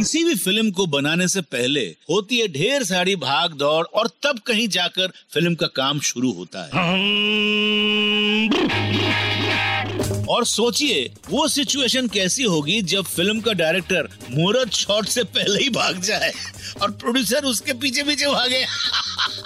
किसी भी फ़िल्म को बनाने से पहले होती है ढेर सारी भाग दौड़ और तब कहीं जाकर फ़िल्म का काम शुरू होता है। और सोचिए, वो सिचुएशन कैसी होगी जब फ़िल्म का डायरेक्टर मुहूर्त शॉट से पहले ही भाग जाए और प्रोड्यूसर उसके पीछे पीछे भागे।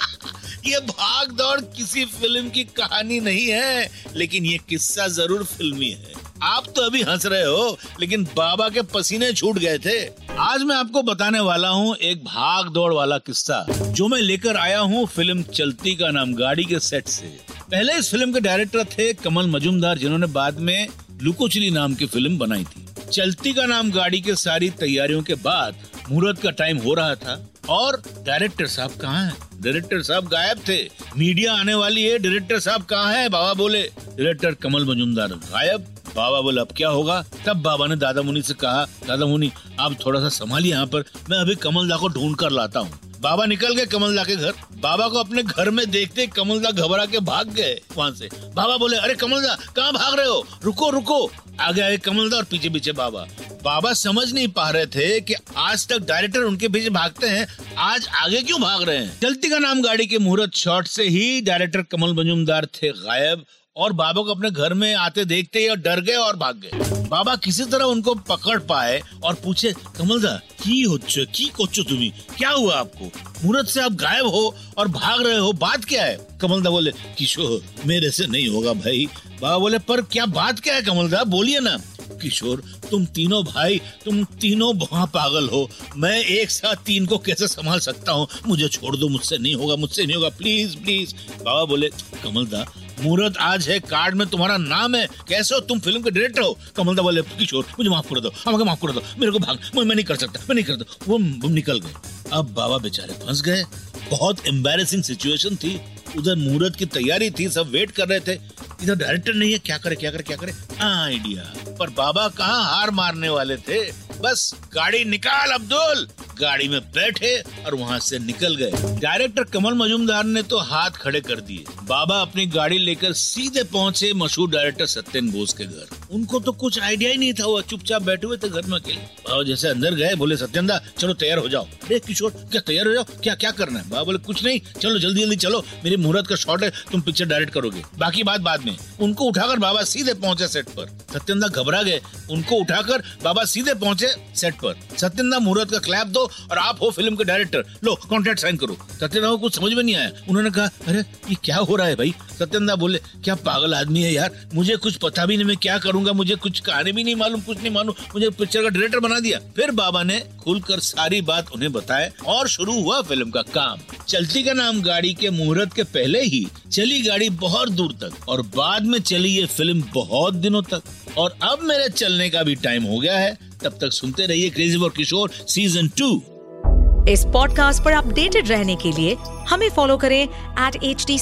ये भाग दौड़ किसी फ़िल्म की कहानी नहीं है, लेकिन ये किस्सा ज़रूर फिल्मी है। आप तो अभी हंस रहे हो, लेकिन बाबा के पसीने छूट गए थे। आज मैं आपको बताने वाला हूँ एक भाग दौड़ वाला किस्सा, जो मैं लेकर आया हूँ फ़िल्म चलती का नाम, गाड़ी के सेट से। पहले इस फ़िल्म के डायरेक्टर थे कमल मजुमदार, जिन्होंने बाद में लुकोचली नाम की फ़िल्म बनाई थी। चलती का नाम, गाड़ी के सारी तैयारियों के बाद मुहूर्त का टाइम हो रहा था, और डायरेक्टर साहब कहाँ हैं? डायरेक्टर साहब गायब थे। मीडिया आने वाली है, डायरेक्टर साहब कहाँ है? बाबा बोले, डायरेक्टर कमल मजुमदार, गायब। बाबा बोले, अब क्या होगा? तब बाबा ने दादा मुनि से कहा, दादा मुनि, आप थोड़ा सा संभालिए यहाँ पर, मैं अभी कमल दा को ढूंढ कर लाता हूँ। बाबा निकल गए कमलदा के घर। बाबा को अपने घर में देखते कमलदा घबरा के भाग गए वहाँ से। बाबा बोले, अरे कमलदा कहाँ भाग रहे हो? रुको रुको। आगे आगे कमलदा और पीछे पीछे बाबा। बाबा समझ नहीं पा रहे थे कि आज तक डायरेक्टर उनके पीछे भागते हैं, आज आगे क्यों भाग रहे हैं? चलती का नाम गाड़ी के मुहूर्त शॉट से ही डायरेक्टर कमल मजुमदार थे गायब और बाबा को अपने घर में आते देखते ही डर गए और भाग गए। बाबा किसी तरह उनको पकड़ पाए और पूछे कमलदा की होच्छो, की कोचो तुम्हें? क्या हुआ आपको? मुहूर्त से आप गायब हो और भाग रहे हो, बात क्या है? कमलदा बोले, किशोर, मेरे से नहीं होगा भाई। बाबा बोले, पर क्या बात क्या है कमलदा बोलिए ना। किशोर तुम तीनों भाई तुम तीनों वहाँ पागल हो। मैं एक साथ तीन को कैसे संभाल सकता हूँ? मुझे छोड़ दो मुझसे नहीं होगा मुझसे नहीं होगा। प्लीज़ प्लीज़ बाबा बोले कमलदा मुहूर्त आज है कार्ड में तुम्हारा नाम है। कैसे हो तुम फ़िल्म के डायरेक्टर हो? कमलदा बोले किशोर मुझे माफ़ कर दो हमें माफ़ कर दो मेरे को भाग मैं, मैं नहीं कर सकता मैं नहीं कर दो वो, निकल गए। अब बाबा बेचारे फंस गए। बहुत एम्बेसिंग सिचुएशन थी। उधर मुहूर्त की तैयारी थी सब वेट कर रहे थे। इधर डायरेक्टर नहीं है क्या करे क्या करे क्या करे? आइडिया पर बाबा कहाँ हार मारने वाले थे? बस गाड़ी निकाल अब्दुल। गाड़ी में बैठे और वहाँ से निकल गए। डायरेक्टर कमल मजुमदार ने तो हाथ खड़े कर दिए। बाबा अपनी गाड़ी लेकर सीधे पहुँचे मशहूर डायरेक्टर सत्यन बोस के घर। उनको तो कुछ आइडिया ही नहीं था वो चुपचाप बैठे हुए थे घर में अकेले। बाबा जैसे अंदर गए, बोले सत्यनदा चलो तैयार हो जाओ। अरे किशोर, क्या तैयार हो जाओ? क्या क्या करना है? बाबा बोले, कुछ नहीं, चलो, जल्दी जल्दी चलो। मेरी मुहूर्त का शॉट है, तुम पिक्चर डायरेक्ट करोगे। बाकी बात बाद में। उनको उठाकर बाबा सीधे पहुँचे सेट पर। सत्यनदा घबरा गए। उनको उठाकर बाबा सीधे पहुँचे सेट पर। सत्यनदा मुहूर्त का क्लैप दो और आप हो फ़िल्म के डायरेक्टर। लो कॉन्ट्रैक्ट साइन करो। सत्यन को कुछ समझ में नहीं आया। उन्होंने कहा, अरे, ये क्या हो रहा है भाई? सत्यन बोले, क्या पागल आदमी है यार। मुझे कुछ पता भी नहीं, मैं क्या करूँगा? मुझे कुछ कहानी भी नहीं मालूम, कुछ नहीं मालूम। मुझे पिक्चर का डायरेक्टर बना दिया। फिर बाबा ने खुलकर सारी बात उन्हें बताए और शुरू हुआ फ़िल्म का काम। चलती का नाम गाड़ी के मुहूर्त के पहले ही चली गाड़ी बहुत दूर तक और बाद में चली ये फ़िल्म बहुत दिनों तक। और अब मेरे चलने का भी टाइम हो गया है। तब तक सुनते रहिए crazy for Kishore season two इस पॉडकास्ट पर अपडेटेड रहने के लिए हमें फॉलो करें एट एच टी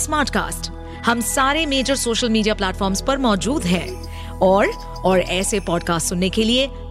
हम सारे मेजर सोशल मीडिया प्लेटफॉर्म्स पर मौजूद हैं। और और ऐसे पॉडकास्ट सुनने के लिए